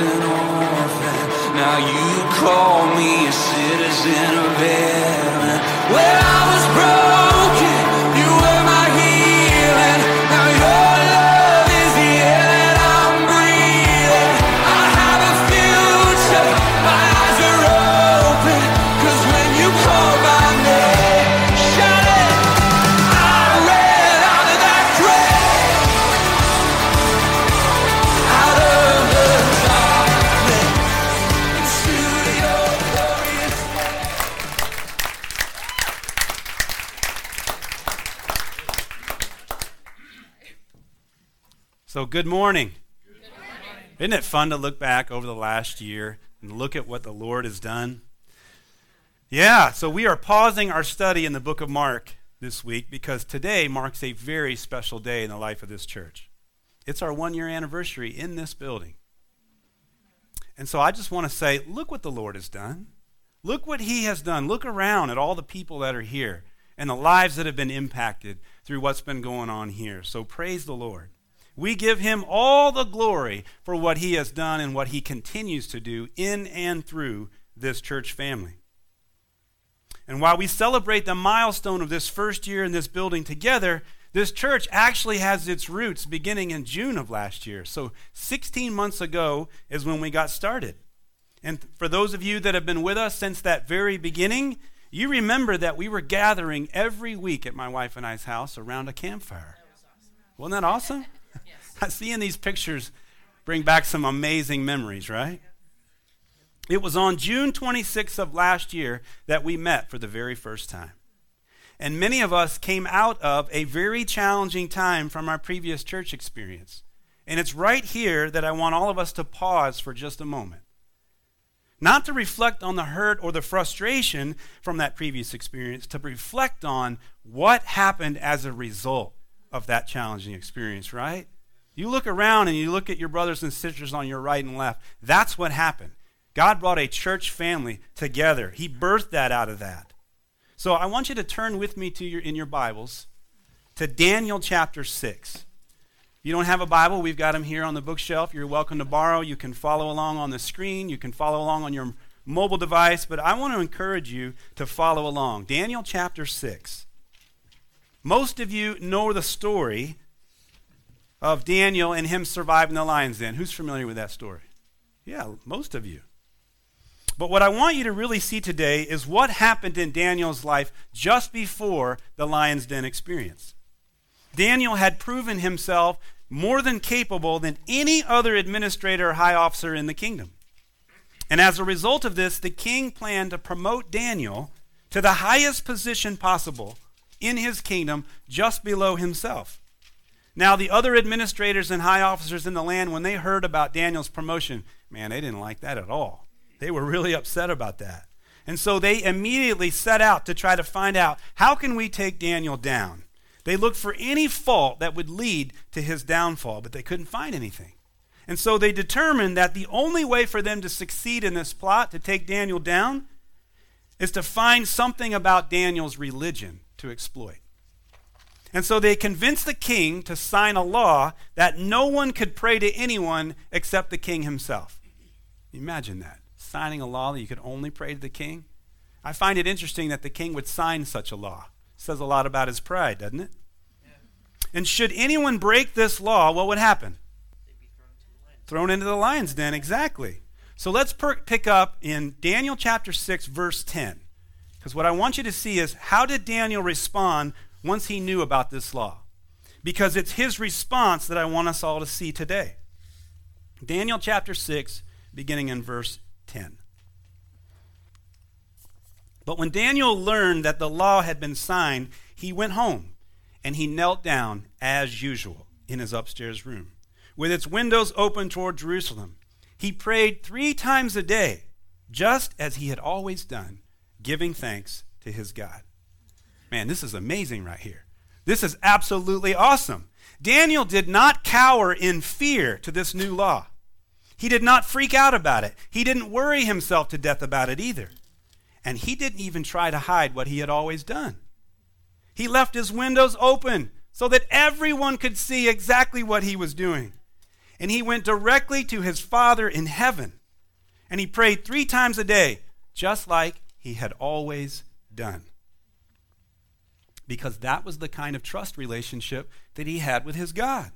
an orphan. Now you call me a citizen of heaven. When I was broken, So, good morning. Isn't it fun to look back over the last year and look at what the Lord has done? Yeah, so we are pausing our study in the book of Mark this week because today marks a very special day in the life of this church. It's our one year anniversary in this building. And so I just want to say, look what the Lord has done. Look what He has done. Look around at all the people that are here and the lives that have been impacted through what's been going on here. So praise the Lord. We give him all the glory for what he has done and what he continues to do in and through this church family. And while we celebrate the milestone of this first year in this building together, this church actually has its roots beginning in June of last year. So 16 months ago is when we got started. And for those of you that have been with us since that very beginning, you remember that we were gathering every week at my wife and I's house around a campfire. Wasn't that awesome? Seeing these pictures bring back some amazing memories, right? It was on June 26th of last year that we met for the very first time. And many of us came out of a very challenging time from our previous church experience. And it's right here that I want all of us to pause for just a moment. Not to reflect on the hurt or the frustration from that previous experience, to reflect on what happened as a result of that challenging experience, right? You look around and you look at your brothers and sisters on your right and left. That's what happened. God brought a church family together. He birthed that out of that. So I want you to turn with me to your in your Bibles to Daniel chapter 6. If you don't have a Bible, we've got them here on the bookshelf. You're welcome to borrow. You can follow along on the screen. You can follow along on your mobile device, but I want to encourage you to follow along. Daniel chapter 6. Most of you know the story of Daniel and him surviving the lion's den. Who's familiar with that story? Yeah, most of you. But what I want you to really see today is what happened in Daniel's life just before the lion's den experience. Daniel had proven himself more than capable than any other administrator or high officer in the kingdom. And as a result of this, the king planned to promote Daniel to the highest position possible in his kingdom, just below himself. Now, the other administrators and high officers in the land, when they heard about Daniel's promotion, man, they didn't like that at all. They were really upset about that. And so they immediately set out to try to find out how can we take Daniel down? They looked for any fault that would lead to his downfall, but they couldn't find anything. And so they determined that the only way for them to succeed in this plot to take Daniel down is to find something about Daniel's religion to exploit. And so they convinced the king to sign a law that no one could pray to anyone except the king himself. Imagine that. Signing a law that you could only pray to the king. I find it interesting that the king would sign such a law. says a lot about his pride, doesn't it? And should anyone break this law, what would happen? Thrown into the lion's den, exactly. So let's per- pick up in Daniel chapter 6, verse 10. Because what I want you to see is how did Daniel respond once he knew about this law? Because it's his response that I want us all to see today. Daniel chapter 6, beginning in verse 10. But when Daniel learned that the law had been signed, he went home and he knelt down as usual in his upstairs room, with its windows open toward Jerusalem. He prayed three times a day, just as he had always done, giving thanks to his God. Man, this is amazing right here. This is absolutely awesome. Daniel did not cower in fear to this new law. He did not freak out about it. He didn't worry himself to death about it either. And he didn't even try to hide what he had always done. He left his windows open so that everyone could see exactly what he was doing. And he went directly to his Father in heaven. And he prayed three times a day, just like he had always done. Because that was the kind of trust relationship that he had with his God.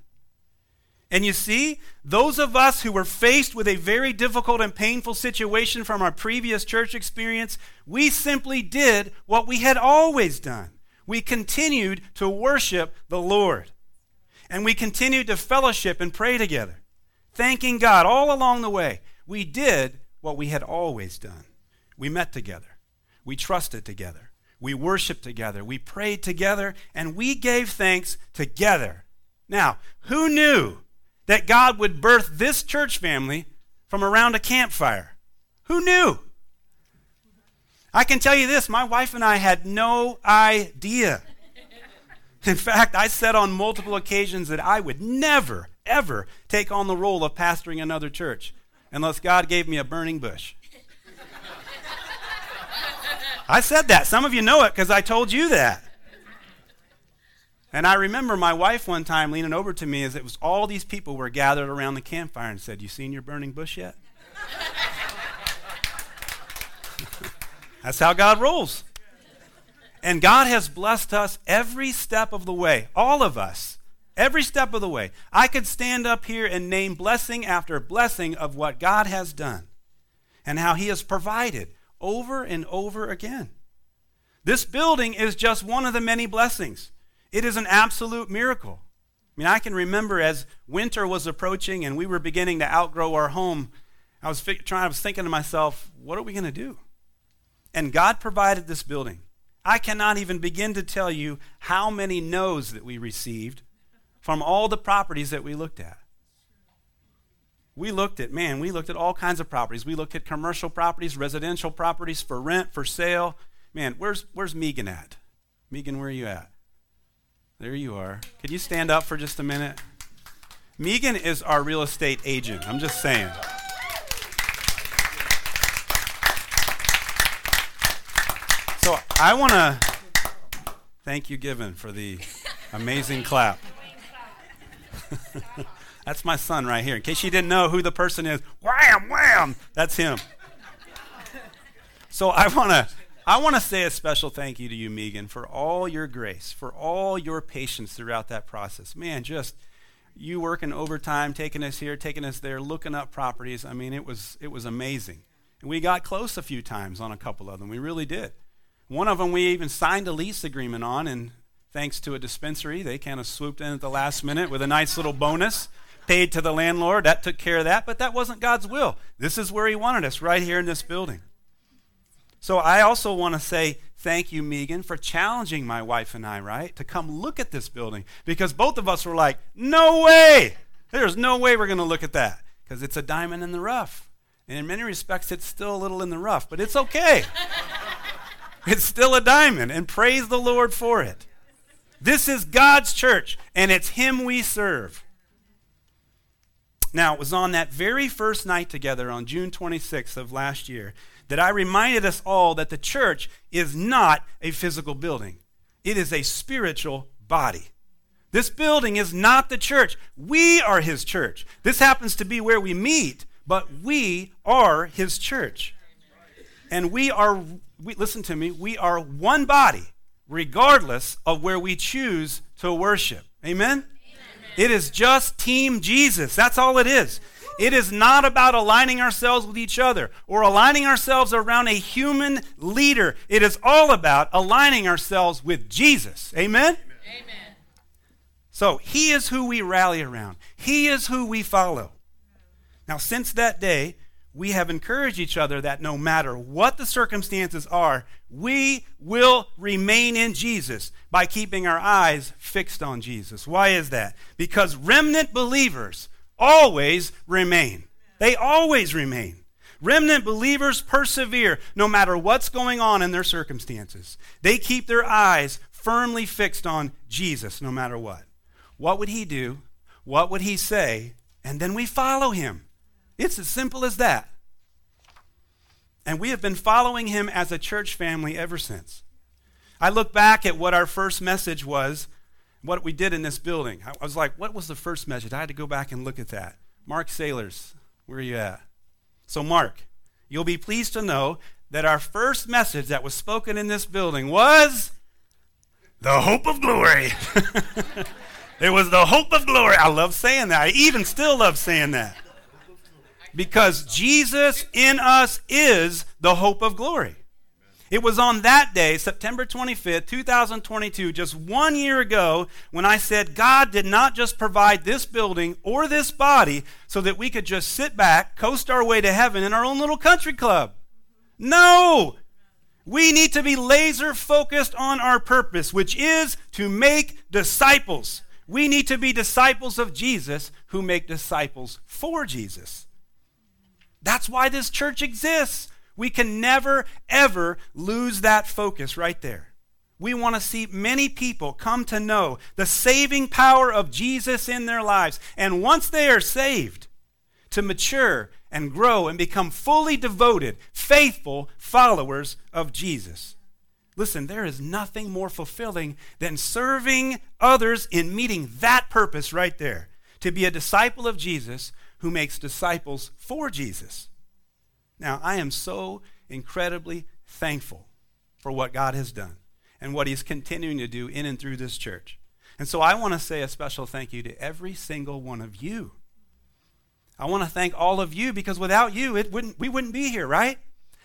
And you see, those of us who were faced with a very difficult and painful situation from our previous church experience, we simply did what we had always done. We continued to worship the Lord. And we continued to fellowship and pray together, thanking God all along the way. We did what we had always done. We met together. We trusted together. We worshiped together. We prayed together. And we gave thanks together. Now, who knew that God would birth this church family from around a campfire? Who knew? I can tell you this my wife and I had no idea. In fact, I said on multiple occasions that I would never, ever take on the role of pastoring another church unless God gave me a burning bush. I said that. Some of you know it because I told you that. And I remember my wife one time leaning over to me as it was all these people were gathered around the campfire and said, You seen your burning bush yet? That's how God rolls. And God has blessed us every step of the way, all of us, every step of the way. I could stand up here and name blessing after blessing of what God has done and how He has provided over and over again. This building is just one of the many blessings. It is an absolute miracle. I mean, I can remember as winter was approaching and we were beginning to outgrow our home, I was, trying, I was thinking to myself, what are we going to do? And God provided this building. I cannot even begin to tell you how many no's that we received from all the properties that we looked at. We looked at, man, we looked at all kinds of properties. We looked at commercial properties, residential properties for rent, for sale. Man, where's, where's Megan at? Megan, where are you at? There you are. Could you stand up for just a minute? Megan is our real estate agent. I'm just saying. So I want to thank you, Given, for the amazing clap. That's my son right here. In case you didn't know who the person is, wham, wham, that's him. So I want to I want to say a special thank you to you, Megan, for all your grace, for all your patience throughout that process. Man, just you working overtime, taking us here, taking us there, looking up properties. I mean, it was it was amazing. And we got close a few times on a couple of them. We really did. One of them we even signed a lease agreement on, and thanks to a dispensary, they kind of swooped in at the last minute with a nice little bonus paid to the landlord. That took care of that, but that wasn't God's will. This is where He wanted us, right here in this building. So I also want to say thank you, Megan, for challenging my wife and I, right, to come look at this building because both of us were like, no way. There's no way we're going to look at that because it's a diamond in the rough. And in many respects, it's still a little in the rough, but it's okay. it's still a diamond, and praise the Lord for it. This is God's church, and it's Him we serve. Now, it was on that very first night together on June 26th of last year that I reminded us all that the church is not a physical building, it is a spiritual body. This building is not the church. We are his church. This happens to be where we meet, but we are his church. And we are, we, listen to me, we are one body, regardless of where we choose to worship. Amen? It is just Team Jesus. That's all it is. It is not about aligning ourselves with each other or aligning ourselves around a human leader. It is all about aligning ourselves with Jesus. Amen? Amen. So, He is who we rally around, He is who we follow. Now, since that day, we have encouraged each other that no matter what the circumstances are, we will remain in Jesus by keeping our eyes fixed on Jesus. Why is that? Because remnant believers always remain. They always remain. Remnant believers persevere no matter what's going on in their circumstances. They keep their eyes firmly fixed on Jesus no matter what. what would he do? What would he say? And then we follow him. It's as simple as that. And we have been following him as a church family ever since. I look back at what our first message was, what we did in this building. I was like, what was the first message? I had to go back and look at that. Mark Sailors, where are you at? So, Mark, you'll be pleased to know that our first message that was spoken in this building was the hope of glory. it was the hope of glory. I love saying that. I even still love saying that. Because Jesus in us is the hope of glory. It was on that day, September 25th, 2022, just one year ago, when I said God did not just provide this building or this body so that we could just sit back, coast our way to heaven in our own little country club. No! We need to be laser focused on our purpose, which is to make disciples. We need to be disciples of Jesus who make disciples for Jesus. That's why this church exists. We can never, ever lose that focus right there. We want to see many people come to know the saving power of Jesus in their lives. And once they are saved, to mature and grow and become fully devoted, faithful followers of Jesus. Listen, there is nothing more fulfilling than serving others in meeting that purpose right there to be a disciple of Jesus who makes disciples for Jesus. Now, I am so incredibly thankful for what God has done and what He's continuing to do in and through this church. And so I want to say a special thank you to every single one of you I want to thank all of you because without you, it wouldn't, we wouldn't be here, right?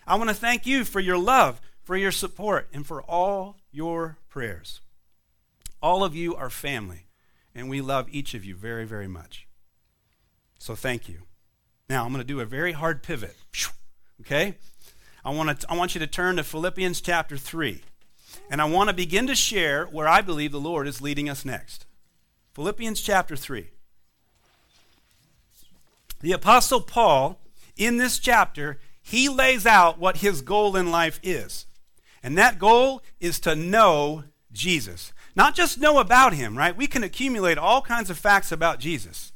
I want to thank you for your love, for your support, and for all your prayers. All of you are family, and we love each of you very, very much. So thank you. Now, I'm going to do a very hard pivot. Okay? I want, to, I want you to turn to Philippians chapter 3. And I want to begin to share where I believe the Lord is leading us next. Philippians chapter 3. The Apostle Paul, in this chapter, he lays out what his goal in life is. And that goal is to know Jesus. Not just know about him, right? We can accumulate all kinds of facts about Jesus.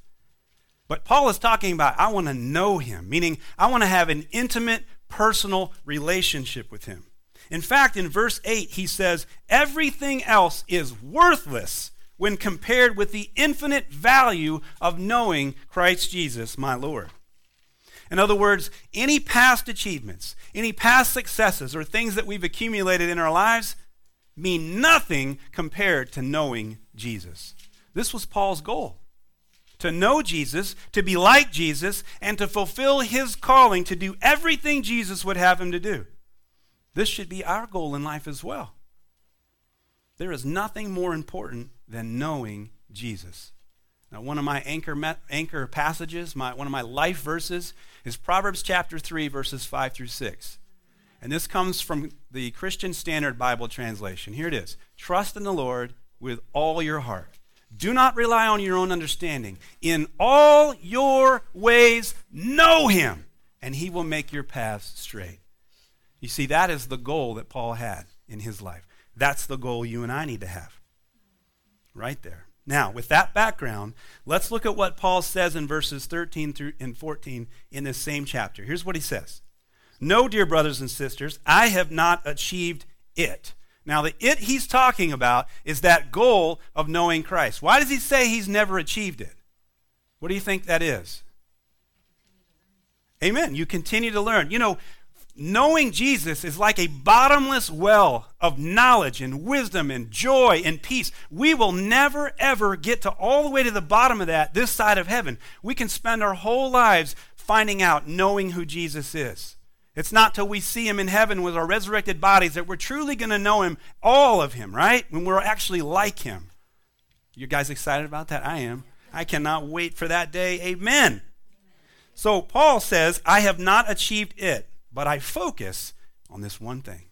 But Paul is talking about, I want to know him, meaning I want to have an intimate, personal relationship with him. In fact, in verse 8, he says, Everything else is worthless when compared with the infinite value of knowing Christ Jesus, my Lord. In other words, any past achievements, any past successes, or things that we've accumulated in our lives mean nothing compared to knowing Jesus. This was Paul's goal to know Jesus, to be like Jesus, and to fulfill his calling to do everything Jesus would have him to do. This should be our goal in life as well. There is nothing more important than knowing Jesus. Now, one of my anchor, anchor passages, my, one of my life verses, is Proverbs chapter 3, verses 5 through 6. And this comes from the Christian Standard Bible translation. Here it is Trust in the Lord with all your heart. Do not rely on your own understanding. In all your ways, know him, and he will make your paths straight. You see, that is the goal that Paul had in his life. That's the goal you and I need to have. Right there. Now, with that background, let's look at what Paul says in verses 13 through and 14 in this same chapter. Here's what he says. No, dear brothers and sisters, I have not achieved it. Now, the it he's talking about is that goal of knowing Christ. Why does he say he's never achieved it? What do you think that is? Amen. You continue to learn. You know, knowing Jesus is like a bottomless well of knowledge and wisdom and joy and peace. We will never, ever get to all the way to the bottom of that this side of heaven. We can spend our whole lives finding out, knowing who Jesus is. It's not till we see him in heaven with our resurrected bodies that we're truly going to know him, all of him, right? When we're actually like him. You guys excited about that? I am. I cannot wait for that day. Amen. So Paul says, I have not achieved it but I focus on this one thing.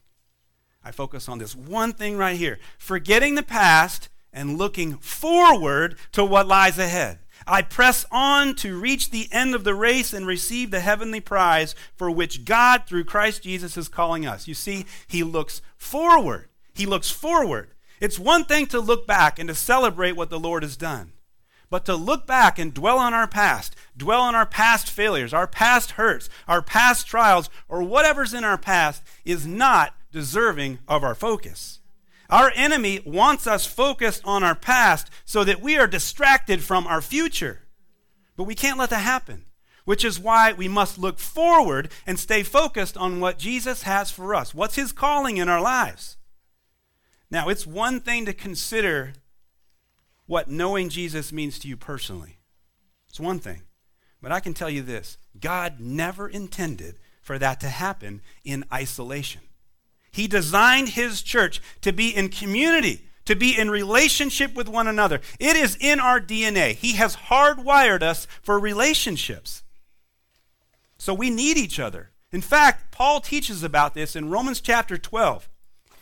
I focus on this one thing right here forgetting the past and looking forward to what lies ahead. I press on to reach the end of the race and receive the heavenly prize for which God, through Christ Jesus, is calling us. You see, he looks forward. He looks forward. It's one thing to look back and to celebrate what the Lord has done. But to look back and dwell on our past, dwell on our past failures, our past hurts, our past trials, or whatever's in our past is not deserving of our focus. Our enemy wants us focused on our past so that we are distracted from our future. But we can't let that happen, which is why we must look forward and stay focused on what Jesus has for us. What's his calling in our lives? Now, it's one thing to consider what knowing Jesus means to you personally. It's one thing. But I can tell you this God never intended for that to happen in isolation. He designed His church to be in community, to be in relationship with one another. It is in our DNA. He has hardwired us for relationships. So we need each other. In fact, Paul teaches about this in Romans chapter 12.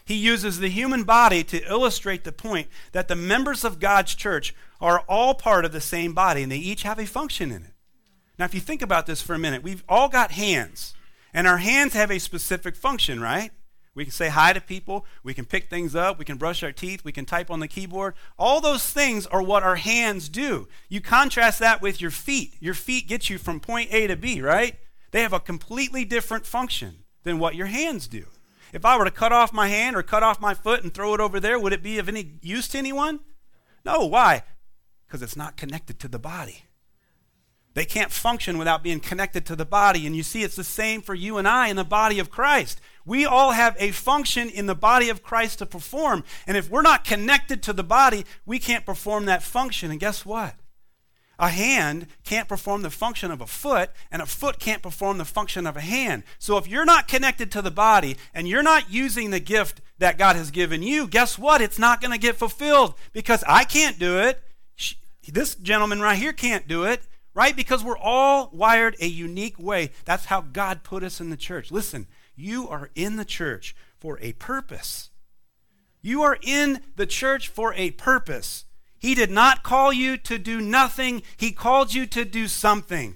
He uses the human body to illustrate the point that the members of God's church are all part of the same body and they each have a function in it. Now, if you think about this for a minute, we've all got hands, and our hands have a specific function, right? We can say hi to people, we can pick things up, we can brush our teeth, we can type on the keyboard. All those things are what our hands do. You contrast that with your feet. Your feet get you from point A to B, right? They have a completely different function than what your hands do. If I were to cut off my hand or cut off my foot and throw it over there, would it be of any use to anyone? No. Why? Because it's not connected to the body. They can't function without being connected to the body. And you see, it's the same for you and I in the body of Christ. We all have a function in the body of Christ to perform. And if we're not connected to the body, we can't perform that function. And guess what? A hand can't perform the function of a foot, and a foot can't perform the function of a hand. So if you're not connected to the body and you're not using the gift that God has given you, guess what? It's not going to get fulfilled because I can't do it. This gentleman right here can't do it, right? Because we're all wired a unique way. That's how God put us in the church. Listen, you are in the church for a purpose. You are in the church for a purpose. He did not call you to do nothing, He called you to do something.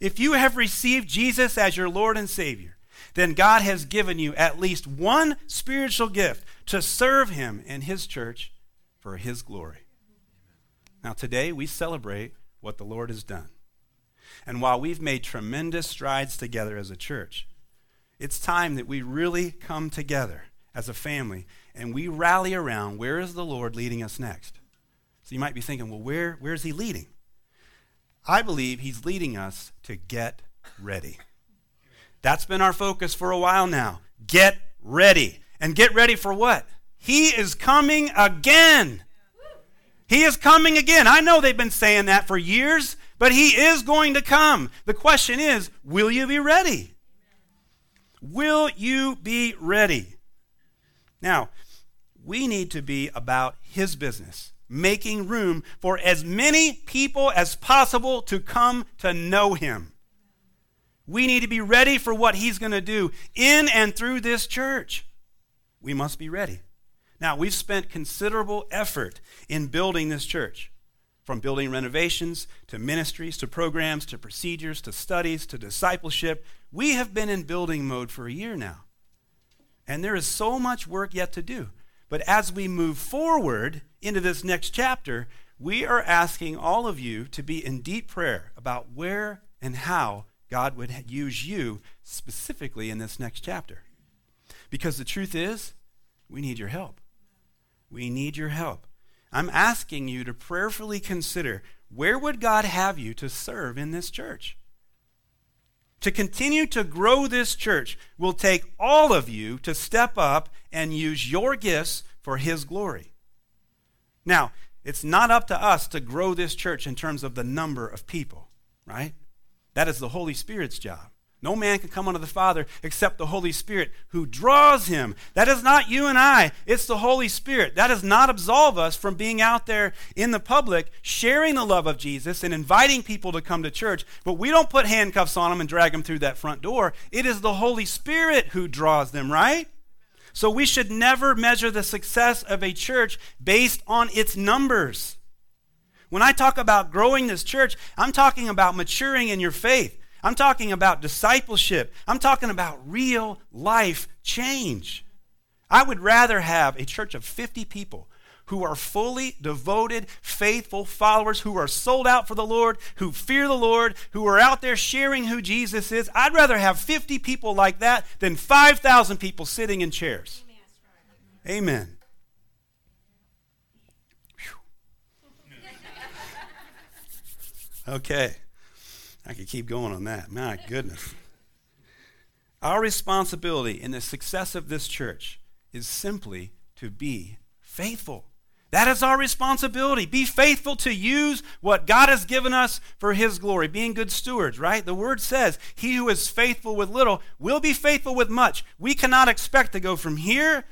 If you have received Jesus as your Lord and Savior, then God has given you at least one spiritual gift to serve Him and His church for His glory. Now, today we celebrate what the Lord has done. And while we've made tremendous strides together as a church, it's time that we really come together as a family and we rally around where is the Lord leading us next? So you might be thinking, well, where, where is he leading? I believe he's leading us to get ready. That's been our focus for a while now. Get ready. And get ready for what? He is coming again. He is coming again. I know they've been saying that for years, but he is going to come. The question is, will you be ready? Will you be ready? Now, we need to be about his business making room for as many people as possible to come to know him. We need to be ready for what he's going to do in and through this church. We must be ready. Now, we've spent considerable effort in building this church, from building renovations to ministries to programs to procedures to studies to discipleship. We have been in building mode for a year now. And there is so much work yet to do. But as we move forward into this next chapter, we are asking all of you to be in deep prayer about where and how God would use you specifically in this next chapter. Because the truth is, we need your help. We need your help. I'm asking you to prayerfully consider where would God have you to serve in this church? To continue to grow this church will take all of you to step up and use your gifts for His glory. Now, it's not up to us to grow this church in terms of the number of people, right? That is the Holy Spirit's job. No man can come unto the Father except the Holy Spirit who draws him. That is not you and I, it's the Holy Spirit. That does not absolve us from being out there in the public, sharing the love of Jesus and inviting people to come to church. But we don't put handcuffs on them and drag them through that front door. It is the Holy Spirit who draws them, right? So we should never measure the success of a church based on its numbers. When I talk about growing this church, I'm talking about maturing in your faith. I'm talking about discipleship. I'm talking about real life change. I would rather have a church of 50 people who are fully devoted, faithful followers, who are sold out for the Lord, who fear the Lord, who are out there sharing who Jesus is. I'd rather have 50 people like that than 5,000 people sitting in chairs. Amen. Okay. I could keep going on that. My goodness. Our responsibility in the success of this church is simply to be faithful. That is our responsibility. Be faithful to use what God has given us for His glory, being good stewards, right? The Word says, He who is faithful with little will be faithful with much. We cannot expect to go from here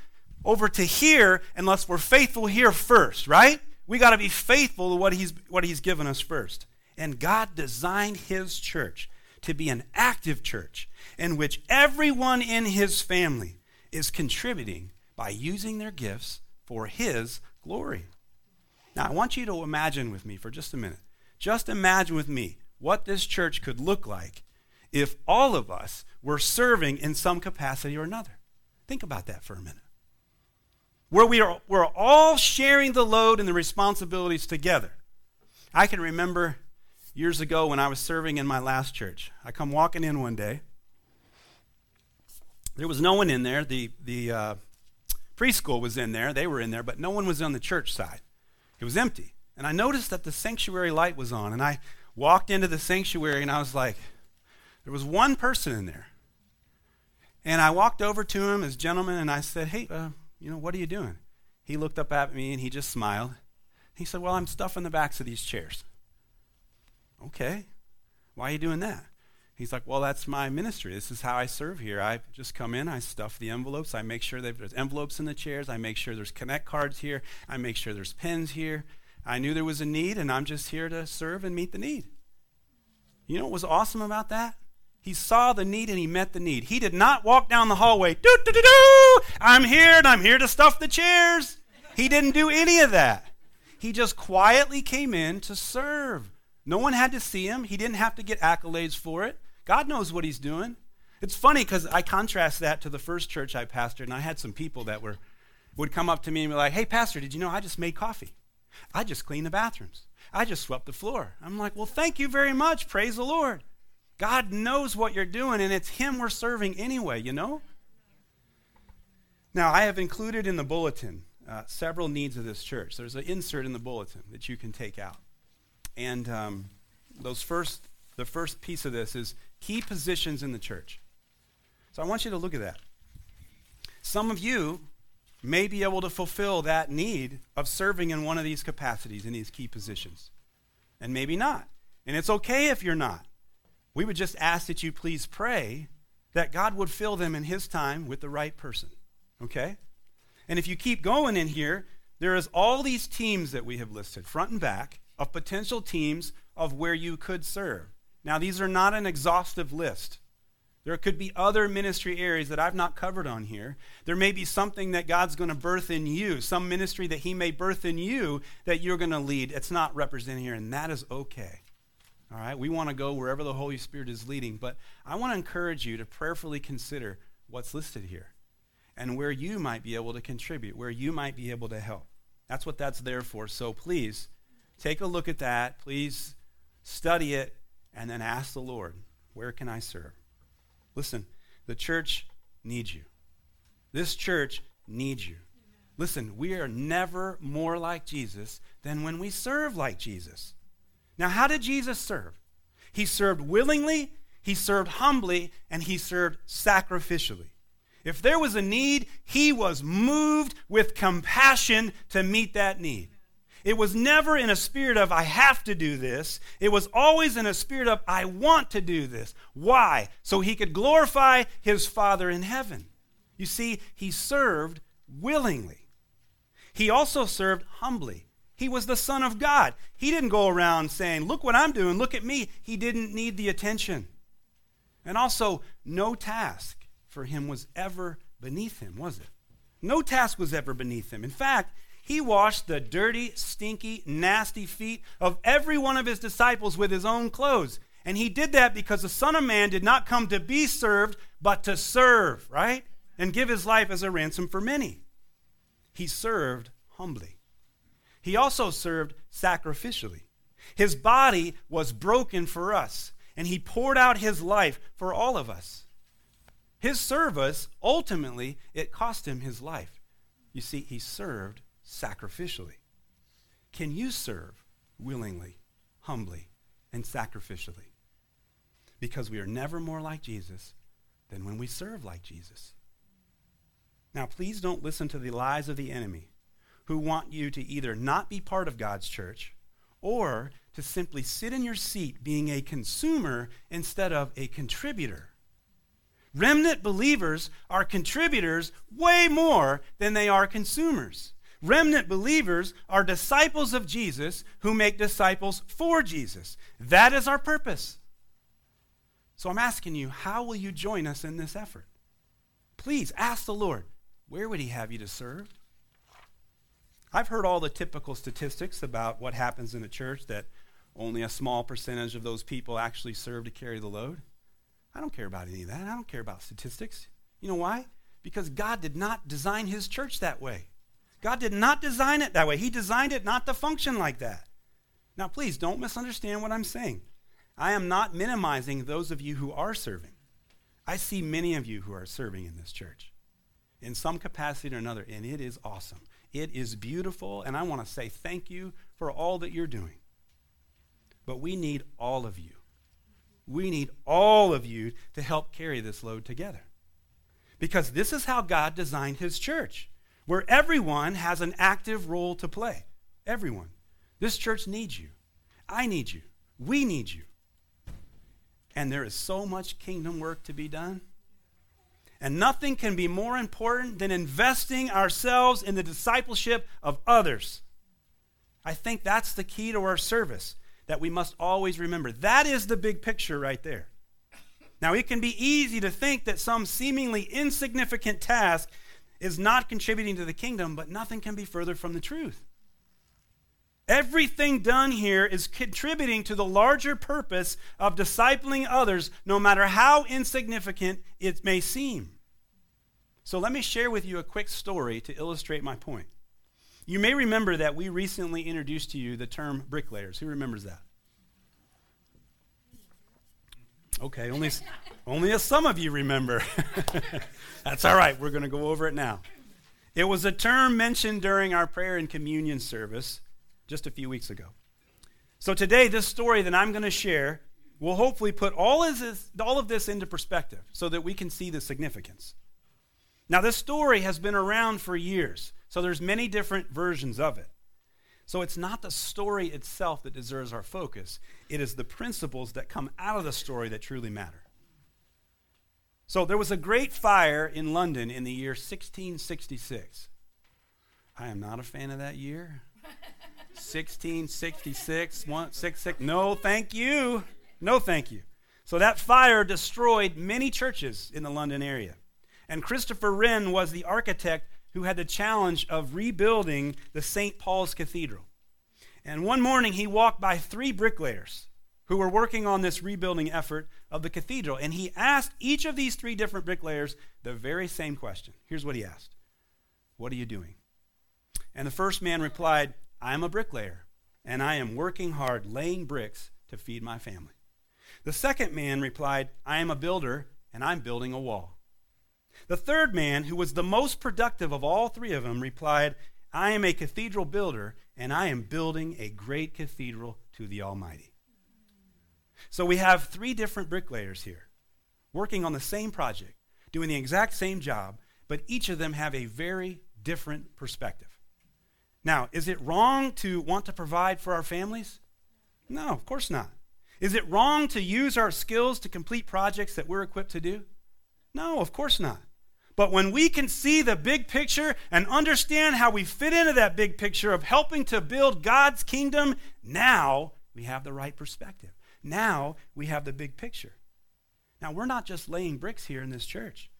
over to here unless we're faithful here first, right? We got to be faithful to what he's, what he's given us first. And God designed His church to be an active church in which everyone in His family is contributing by using their gifts for His glory. Now, I want you to imagine with me for just a minute. Just imagine with me what this church could look like if all of us were serving in some capacity or another. Think about that for a minute. Where we are, we're all sharing the load and the responsibilities together. I can remember years ago when I was serving in my last church. I come walking in one day. There was no one in there. The, the uh, preschool was in there. They were in there, but no one was on the church side. It was empty. And I noticed that the sanctuary light was on. And I walked into the sanctuary and I was like, there was one person in there. And I walked over to him as gentleman and I said, hey, uh, you know, what are you doing? He looked up at me and he just smiled. He said, well, I'm stuffing the backs of these chairs. Okay. Why are you doing that? He's like, Well, that's my ministry. This is how I serve here. I just come in, I stuff the envelopes, I make sure there's envelopes in the chairs, I make sure there's connect cards here, I make sure there's pens here. I knew there was a need, and I'm just here to serve and meet the need. You know what was awesome about that? He saw the need and he met the need. He did not walk down the hallway, doo doo doo doo, I'm here and I'm here to stuff the chairs. He didn't do any of that. He just quietly came in to serve. No one had to see him. He didn't have to get accolades for it. God knows what he's doing. It's funny because I contrast that to the first church I pastored, and I had some people that were would come up to me and be like, "Hey, pastor, did you know I just made coffee? I just cleaned the bathrooms. I just swept the floor." I'm like, "Well, thank you very much. Praise the Lord. God knows what you're doing, and it's Him we're serving anyway. You know." Now, I have included in the bulletin uh, several needs of this church. There's an insert in the bulletin that you can take out. And um, those first, the first piece of this is key positions in the church. So I want you to look at that. Some of you may be able to fulfill that need of serving in one of these capacities, in these key positions, and maybe not. And it's okay if you're not. We would just ask that you please pray that God would fill them in His time with the right person. Okay? And if you keep going in here, there is all these teams that we have listed, front and back, of potential teams of where you could serve. Now, these are not an exhaustive list. There could be other ministry areas that I've not covered on here. There may be something that God's going to birth in you, some ministry that He may birth in you that you're going to lead. It's not represented here, and that is okay. All right? We want to go wherever the Holy Spirit is leading, but I want to encourage you to prayerfully consider what's listed here and where you might be able to contribute, where you might be able to help. That's what that's there for. So please Take a look at that. Please study it and then ask the Lord, where can I serve? Listen, the church needs you. This church needs you. Listen, we are never more like Jesus than when we serve like Jesus. Now, how did Jesus serve? He served willingly, he served humbly, and he served sacrificially. If there was a need, he was moved with compassion to meet that need. It was never in a spirit of, I have to do this. It was always in a spirit of, I want to do this. Why? So he could glorify his Father in heaven. You see, he served willingly. He also served humbly. He was the Son of God. He didn't go around saying, Look what I'm doing, look at me. He didn't need the attention. And also, no task for him was ever beneath him, was it? No task was ever beneath him. In fact, he washed the dirty, stinky, nasty feet of every one of his disciples with his own clothes. And he did that because the Son of Man did not come to be served, but to serve, right? and give his life as a ransom for many. He served humbly. He also served sacrificially. His body was broken for us, and he poured out his life for all of us. His service, ultimately, it cost him his life. You see, he served sacrificially. Can you serve willingly, humbly, and sacrificially? Because we are never more like Jesus than when we serve like Jesus. Now, please don't listen to the lies of the enemy who want you to either not be part of God's church or to simply sit in your seat being a consumer instead of a contributor. Remnant believers are contributors way more than they are consumers. Remnant believers are disciples of Jesus who make disciples for Jesus. That is our purpose. So I'm asking you, how will you join us in this effort? Please ask the Lord, where would He have you to serve? I've heard all the typical statistics about what happens in a church that only a small percentage of those people actually serve to carry the load. I don't care about any of that. I don't care about statistics. You know why? Because God did not design his church that way. God did not design it that way. He designed it not to function like that. Now, please don't misunderstand what I'm saying. I am not minimizing those of you who are serving. I see many of you who are serving in this church in some capacity or another, and it is awesome. It is beautiful, and I want to say thank you for all that you're doing. But we need all of you. We need all of you to help carry this load together. Because this is how God designed his church, where everyone has an active role to play. Everyone. This church needs you. I need you. We need you. And there is so much kingdom work to be done. And nothing can be more important than investing ourselves in the discipleship of others. I think that's the key to our service that we must always remember. That is the big picture right there. Now, it can be easy to think that some seemingly insignificant task is not contributing to the kingdom, but nothing can be further from the truth. Everything done here is contributing to the larger purpose of discipling others, no matter how insignificant it may seem. So let me share with you a quick story to illustrate my point. You may remember that we recently introduced to you the term bricklayers. Who remembers that? Okay, only, only some of you remember. That's all right. We're going to go over it now. It was a term mentioned during our prayer and communion service just a few weeks ago. So today, this story that I'm going to share will hopefully put all of, this, all of this into perspective so that we can see the significance. Now, this story has been around for years, so there's many different versions of it. So it's not the story itself that deserves our focus, it is the principles that come out of the story that truly matter. So there was a great fire in London in the year 1666. I am not a fan of that year. 1666, one, six, six. No, thank you. No, thank you. So that fire destroyed many churches in the London area. And Christopher Wren was the architect who had the challenge of rebuilding the St. Paul's Cathedral. And one morning he walked by three bricklayers who were working on this rebuilding effort of the cathedral. And he asked each of these three different bricklayers the very same question. Here's what he asked What are you doing? And the first man replied, I am a bricklayer, and I am working hard laying bricks to feed my family. The second man replied, I am a builder, and I'm building a wall. The third man, who was the most productive of all three of them, replied, I am a cathedral builder, and I am building a great cathedral to the Almighty. So we have three different bricklayers here working on the same project, doing the exact same job, but each of them have a very different perspective. Now, is it wrong to want to provide for our families? No, of course not. Is it wrong to use our skills to complete projects that we're equipped to do? No, of course not. But when we can see the big picture and understand how we fit into that big picture of helping to build God's kingdom, now we have the right perspective. Now we have the big picture. Now, we're not just laying bricks here in this church.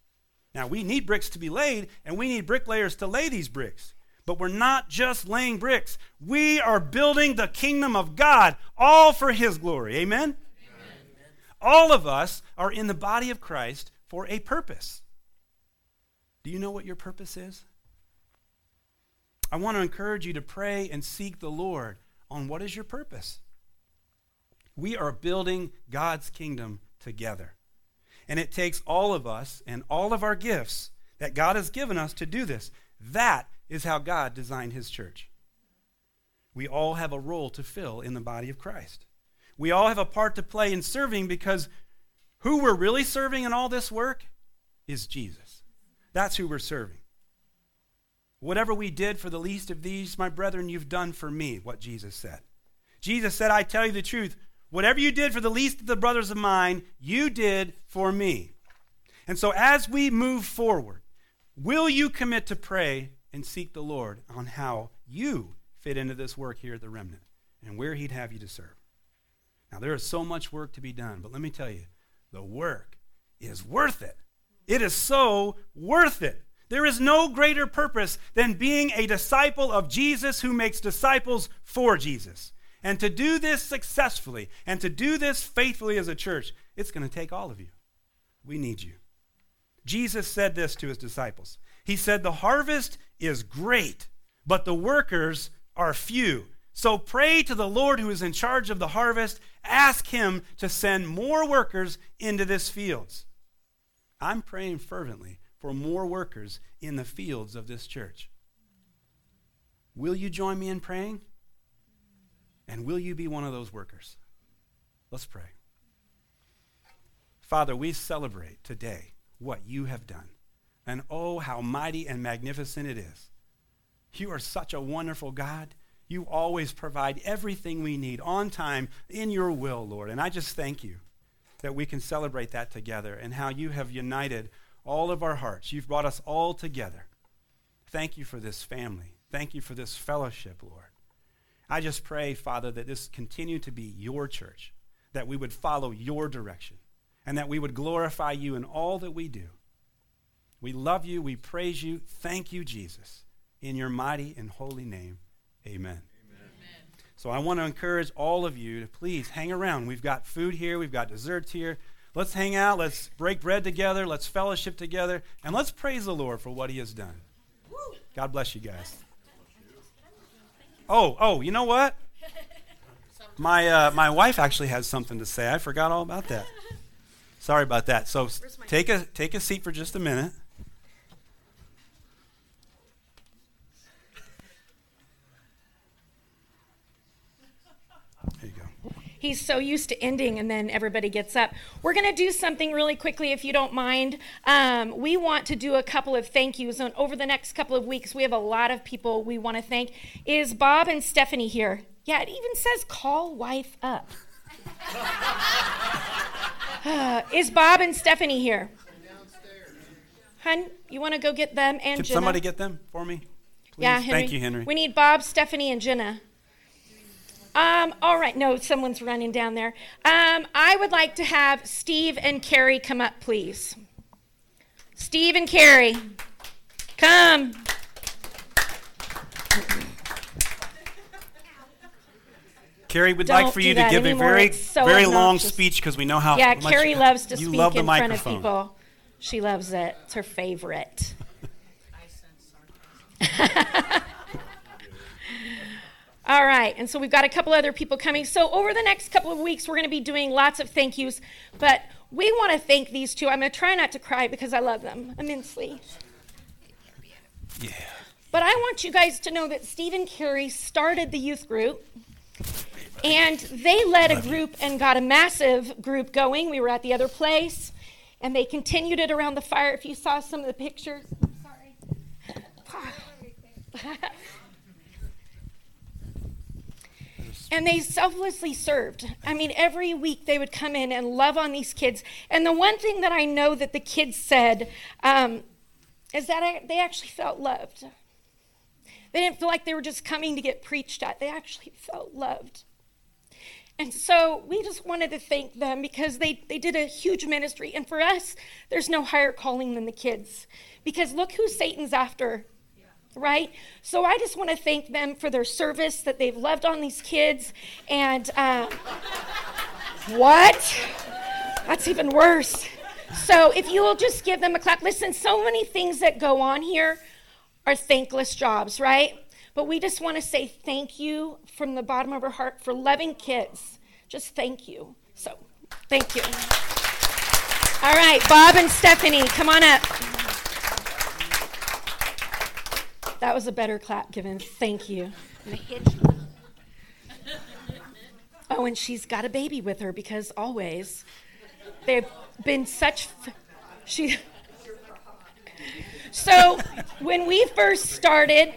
Now, we need bricks to be laid, and we need bricklayers to lay these bricks. But we're not just laying bricks. We are building the kingdom of God, all for His glory. Amen? Amen? All of us are in the body of Christ for a purpose. Do you know what your purpose is? I want to encourage you to pray and seek the Lord on what is your purpose. We are building God's kingdom together. And it takes all of us and all of our gifts that God has given us to do this. That is how God designed his church. We all have a role to fill in the body of Christ. We all have a part to play in serving because who we're really serving in all this work is Jesus. That's who we're serving. Whatever we did for the least of these, my brethren, you've done for me, what Jesus said. Jesus said, I tell you the truth. Whatever you did for the least of the brothers of mine, you did for me. And so as we move forward, will you commit to pray and seek the Lord on how you fit into this work here at the remnant and where He'd have you to serve? Now, there is so much work to be done, but let me tell you, the work is worth it. It is so worth it. There is no greater purpose than being a disciple of Jesus who makes disciples for Jesus. And to do this successfully and to do this faithfully as a church, it's going to take all of you. We need you. Jesus said this to his disciples. He said, The harvest is great, but the workers are few. So pray to the Lord who is in charge of the harvest. Ask him to send more workers into this fields. I'm praying fervently for more workers in the fields of this church. Will you join me in praying? And will you be one of those workers? Let's pray. Father, we celebrate today what you have done. And oh, how mighty and magnificent it is. You are such a wonderful God. You always provide everything we need on time in your will, Lord. And I just thank you that we can celebrate that together and how you have united all of our hearts. You've brought us all together. Thank you for this family. Thank you for this fellowship, Lord. I just pray, Father, that this continue to be your church, that we would follow your direction, and that we would glorify you in all that we do. We love you. We praise you. Thank you, Jesus. In your mighty and holy name, amen. So I want to encourage all of you to please hang around. We've got food here, we've got desserts here. Let's hang out. Let's break bread together. Let's fellowship together. And let's praise the Lord for what he has done. God bless you guys. Oh, oh, you know what? My, uh, my wife actually has something to say. I forgot all about that. Sorry about that. So take a, take a seat for just a minute. He's so used to ending and then everybody gets up. We're going to do something really quickly, if you don't mind. Um, we want to do a couple of thank yous. And over the next couple of weeks, we have a lot of people we want to thank. Is Bob and Stephanie here? Yeah, it even says call wife up. uh, is Bob and Stephanie here? Hun, you want to go get them and Can Jenna? somebody get them for me? Please? Yeah, Henry. Thank you, Henry. We need Bob, Stephanie, and Jenna. Um, all right, no, someone's running down there. Um, I would like to have Steve and Carrie come up, please. Steve and Carrie, come. Carrie would Don't like for you to that give a very, so very long speech because we know how Yeah, much Carrie loves to you speak love the in front of microphone. people. She loves it. It's her favorite. All right, and so we've got a couple other people coming. So over the next couple of weeks, we're going to be doing lots of thank yous, but we want to thank these two. I'm going to try not to cry because I love them immensely. Yeah. But I want you guys to know that Stephen Carrie started the youth group, and they led a group and got a massive group going. We were at the other place, and they continued it around the fire. If you saw some of the pictures, sorry. and they selflessly served. I mean, every week they would come in and love on these kids. And the one thing that I know that the kids said um, is that I, they actually felt loved. They didn't feel like they were just coming to get preached at, they actually felt loved. And so we just wanted to thank them because they, they did a huge ministry. And for us, there's no higher calling than the kids. Because look who Satan's after, right? So I just want to thank them for their service that they've loved on these kids. And uh, what? That's even worse. So if you will just give them a clap. Listen, so many things that go on here are thankless jobs, right? But we just want to say thank you from the bottom of our heart for loving kids. Just thank you. So, thank you. All right, Bob and Stephanie, come on up. That was a better clap given. Thank you. Oh, and she's got a baby with her because always they've been such. F- she. So when we first started,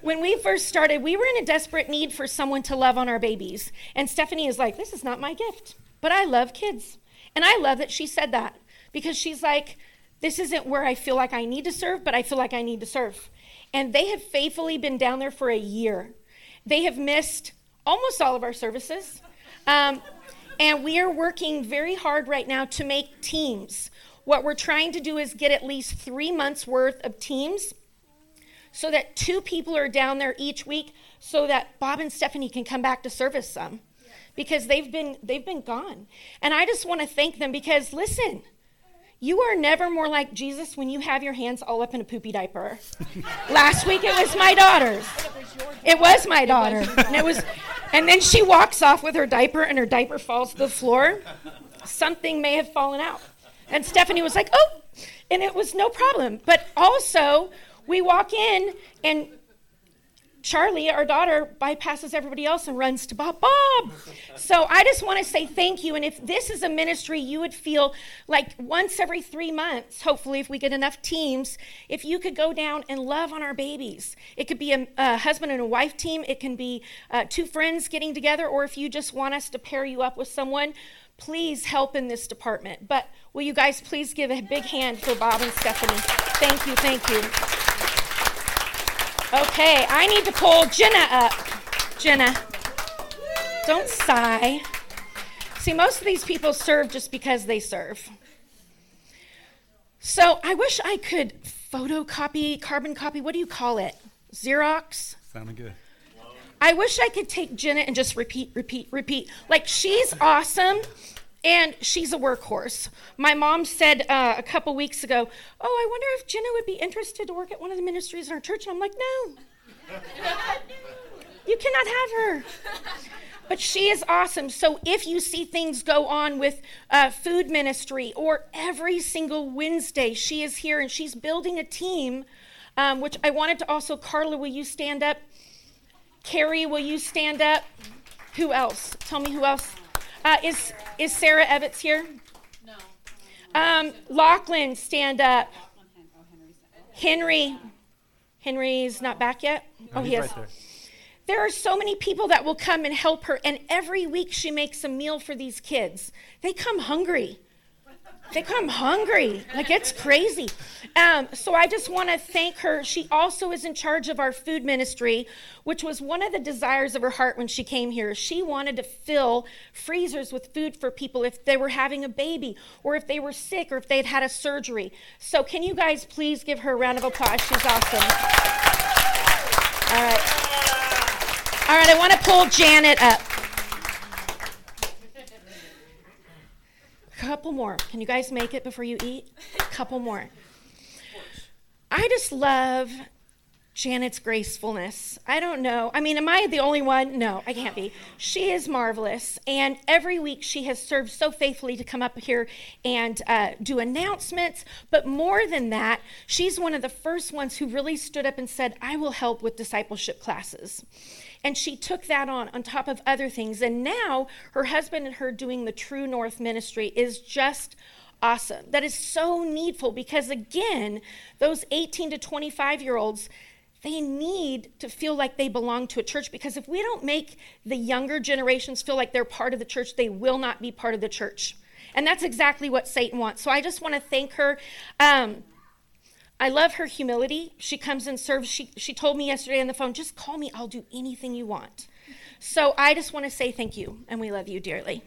when we first started, we were in a desperate need for someone to love on our babies. And Stephanie is like, This is not my gift, but I love kids. And I love that she said that because she's like, This isn't where I feel like I need to serve, but I feel like I need to serve. And they have faithfully been down there for a year. They have missed almost all of our services. Um, and we are working very hard right now to make teams. What we're trying to do is get at least three months worth of teams so that two people are down there each week so that Bob and Stephanie can come back to service some because they've been they've been gone. And I just want to thank them because listen, you are never more like Jesus when you have your hands all up in a poopy diaper. Last week it was my daughter's. It was my daughter. And it was and then she walks off with her diaper and her diaper falls to the floor. Something may have fallen out. And Stephanie was like, "Oh." And it was no problem. But also, we walk in and Charlie, our daughter, bypasses everybody else and runs to Bob. Bob! So I just want to say thank you. And if this is a ministry you would feel like once every three months, hopefully, if we get enough teams, if you could go down and love on our babies. It could be a, a husband and a wife team, it can be uh, two friends getting together, or if you just want us to pair you up with someone, please help in this department. But will you guys please give a big hand for Bob and Stephanie? Thank you, thank you. Okay, I need to pull Jenna up. Jenna, don't sigh. See, most of these people serve just because they serve. So I wish I could photocopy, carbon copy, what do you call it? Xerox? Sounding good. I wish I could take Jenna and just repeat, repeat, repeat. Like, she's awesome and she's a workhorse. My mom said uh, a couple weeks ago, Oh, I wonder if Jenna would be interested to work at one of the ministries in our church. And I'm like, No, you cannot have her. But she is awesome. So if you see things go on with uh, food ministry or every single Wednesday, she is here and she's building a team, um, which I wanted to also, Carla, will you stand up? Carrie, will you stand up? Who else? Tell me who else. Uh, is is Sarah Evans here? No. Um, Lachlan, stand up. Henry. Henry's not back yet. Oh, he is. Right there. There are so many people that will come and help her, and every week she makes a meal for these kids. They come hungry. They come hungry. Like it's crazy. Um, so I just want to thank her. She also is in charge of our food ministry, which was one of the desires of her heart when she came here. She wanted to fill freezers with food for people if they were having a baby, or if they were sick, or if they'd had a surgery. So can you guys please give her a round of applause? She's awesome. All right. All right, I want to pull Janet up. Couple more. Can you guys make it before you eat? A couple more. I just love Janet's gracefulness. I don't know. I mean, am I the only one? No, I can't be. She is marvelous. And every week she has served so faithfully to come up here and uh, do announcements. But more than that, she's one of the first ones who really stood up and said, I will help with discipleship classes. And she took that on on top of other things. And now her husband and her doing the True North ministry is just awesome. That is so needful because, again, those 18 to 25 year olds, they need to feel like they belong to a church because if we don't make the younger generations feel like they're part of the church, they will not be part of the church. And that's exactly what Satan wants. So I just want to thank her. Um, I love her humility. She comes and serves. She, she told me yesterday on the phone, just call me, I'll do anything you want. So I just want to say thank you, and we love you dearly.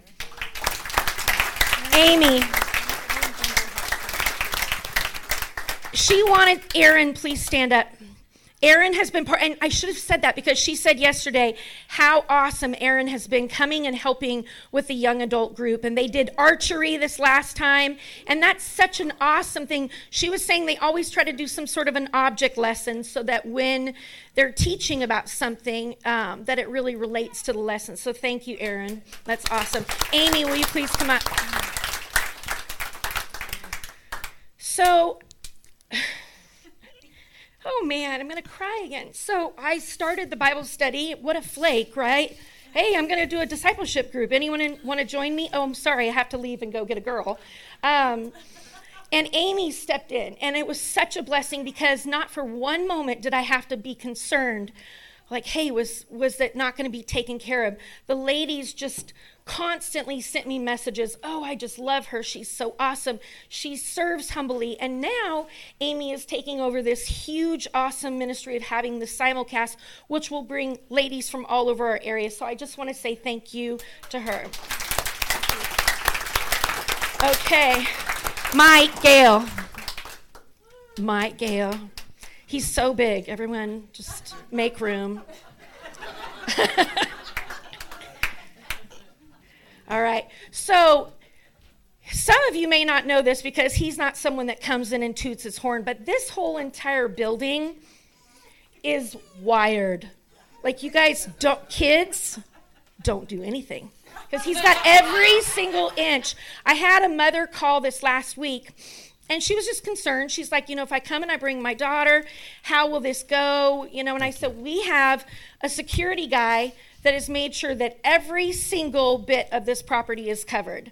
Amy. She wanted, Erin, please stand up. Erin has been part, and I should have said that because she said yesterday how awesome Erin has been coming and helping with the young adult group. And they did archery this last time, and that's such an awesome thing. She was saying they always try to do some sort of an object lesson so that when they're teaching about something, um, that it really relates to the lesson. So thank you, Erin. That's awesome. Amy, will you please come up? So, oh man, I'm going to cry again. So, I started the Bible study. What a flake, right? Hey, I'm going to do a discipleship group. Anyone want to join me? Oh, I'm sorry, I have to leave and go get a girl. Um, and Amy stepped in, and it was such a blessing because not for one moment did I have to be concerned like hey was was that not going to be taken care of the ladies just constantly sent me messages oh i just love her. She's so awesome. She serves humbly. And now amy is taking over this huge awesome ministry of having the simulcast which will bring ladies from all over our area. So i just want to say thank you to her. Okay. Mike gale. Mike gale. He's so big. Everyone, just make room. All right. So, some of you may not know this because he's not someone that comes in and toots his horn, but this whole entire building is wired. Like, you guys don't, kids, don't do anything because he's got every single inch. I had a mother call this last week and she was just concerned. She's like, you know, if I come and I bring my daughter, how will this go? You know, and I said, we have a security guy that has made sure that every single bit of this property is covered.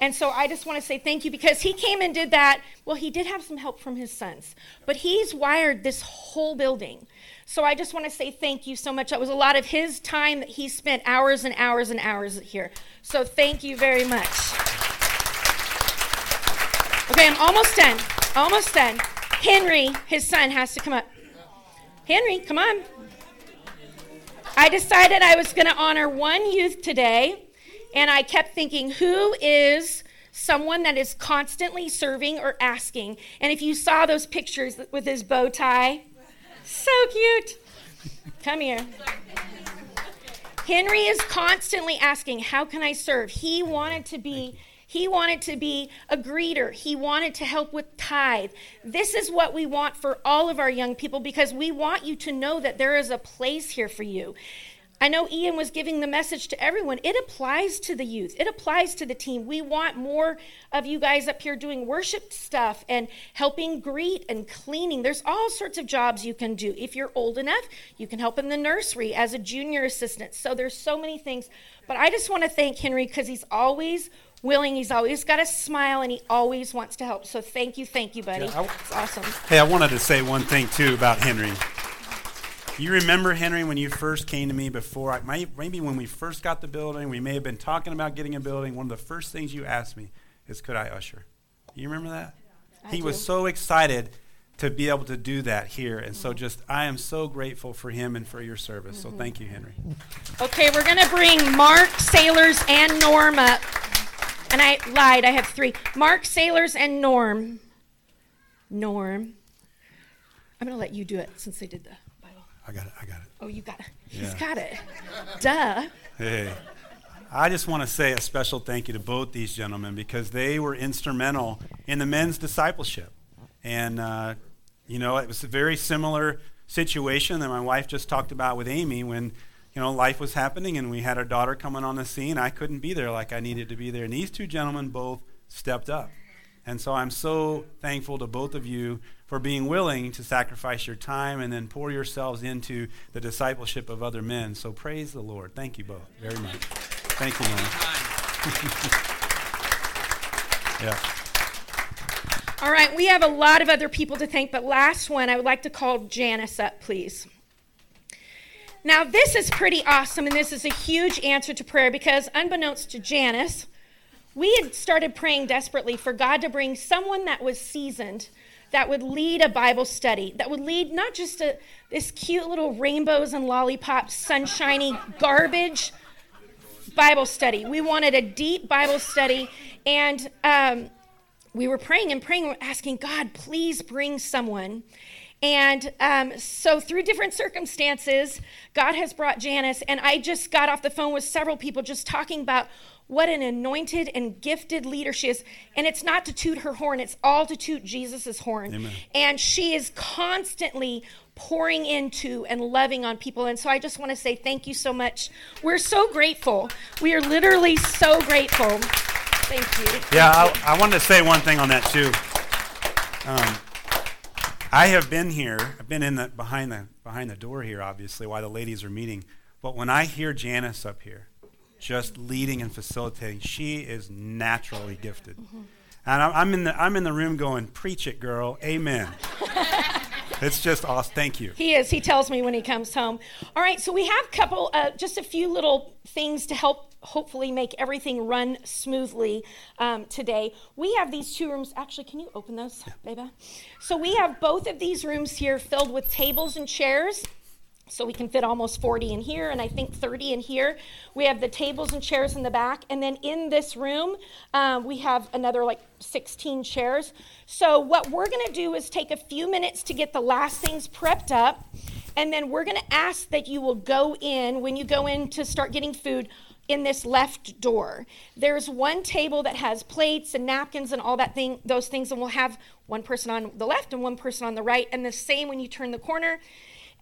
And so I just want to say thank you because he came and did that. Well, he did have some help from his sons, but he's wired this whole building. So I just want to say thank you so much. That was a lot of his time that he spent hours and hours and hours here. So thank you very much. Okay, I'm almost done. Almost done. Henry, his son, has to come up. Henry, come on. I decided I was going to honor one youth today, and I kept thinking, who is someone that is constantly serving or asking? And if you saw those pictures with his bow tie, so cute. Come here. Henry is constantly asking, How can I serve? He wanted to be he wanted to be a greeter. He wanted to help with tithe. This is what we want for all of our young people because we want you to know that there is a place here for you. I know Ian was giving the message to everyone. It applies to the youth, it applies to the team. We want more of you guys up here doing worship stuff and helping greet and cleaning. There's all sorts of jobs you can do. If you're old enough, you can help in the nursery as a junior assistant. So there's so many things. But I just want to thank Henry because he's always willing. He's always got a smile and he always wants to help. So thank you, thank you, buddy. Yeah, it's awesome. Hey, I wanted to say one thing too about Henry. You remember Henry when you first came to me before? I, maybe when we first got the building, we may have been talking about getting a building. One of the first things you asked me is, "Could I usher?" You remember that? I he do. was so excited to be able to do that here. And so just I am so grateful for him and for your service. Mm-hmm. So thank you, Henry. Okay, we're going to bring Mark Sailors and Norm up. And I lied. I have three Mark Sailors and Norm. Norm. I'm going to let you do it since they did the Bible. I got it. I got it. Oh, you got it. Yeah. He's got it. Duh. Hey. I just want to say a special thank you to both these gentlemen because they were instrumental in the men's discipleship. And, uh, you know, it was a very similar situation that my wife just talked about with Amy when you know, life was happening and we had our daughter coming on the scene. I couldn't be there like I needed to be there. And these two gentlemen both stepped up. And so I'm so thankful to both of you for being willing to sacrifice your time and then pour yourselves into the discipleship of other men. So praise the Lord. Thank you both very much. Thank you, man. yeah. All right, we have a lot of other people to thank, but last one, I would like to call Janice up, please. Now, this is pretty awesome, and this is a huge answer to prayer because, unbeknownst to Janice, we had started praying desperately for God to bring someone that was seasoned, that would lead a Bible study, that would lead not just a, this cute little rainbows and lollipops, sunshiny garbage Bible study. We wanted a deep Bible study, and um, we were praying and praying, asking God, please bring someone And um, so, through different circumstances, God has brought Janice. And I just got off the phone with several people just talking about what an anointed and gifted leader she is. And it's not to toot her horn, it's all to toot Jesus' horn. Amen. And she is constantly pouring into and loving on people. And so I just want to say thank you so much. We're so grateful. We are literally so grateful. Thank you. Yeah, I, I wanted to say one thing on that too. Um, I have been here. I've been in the behind the behind the door here, obviously, while the ladies are meeting. But when I hear Janice up here, just leading and facilitating. She is naturally gifted. Mm-hmm. And I'm in, the, I'm in the room going, Preach it, girl. Amen. it's just awesome. Thank you. He is. He tells me when he comes home. All right, so we have a couple, uh, just a few little things to help hopefully make everything run smoothly um, today. We have these two rooms. Actually, can you open those, yeah. baby? So we have both of these rooms here filled with tables and chairs. So we can fit almost 40 in here, and I think 30 in here. We have the tables and chairs in the back, and then in this room, um, we have another like 16 chairs. So what we're going to do is take a few minutes to get the last things prepped up, and then we're going to ask that you will go in when you go in to start getting food in this left door. There's one table that has plates and napkins and all that thing, those things, and we'll have one person on the left and one person on the right, and the same when you turn the corner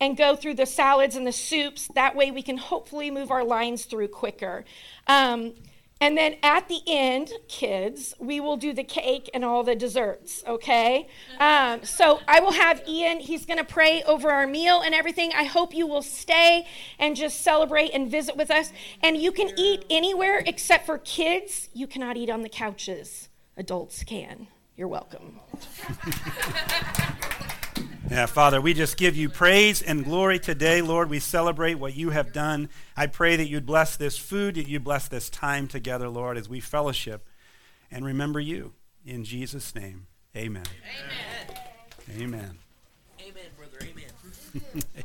and go through the salads and the soups. That way we can hopefully move our lines through quicker. Um, and then at the end, kids, we will do the cake and all the desserts, okay? Um, so I will have Ian, he's gonna pray over our meal and everything. I hope you will stay and just celebrate and visit with us. And you can eat anywhere except for kids, you cannot eat on the couches. Adults can. You're welcome. Yeah, Father, we just give you praise and glory today, Lord. We celebrate what you have done. I pray that you'd bless this food, that you bless this time together, Lord, as we fellowship and remember you. In Jesus' name, amen. Amen. Amen. Amen, brother. Amen.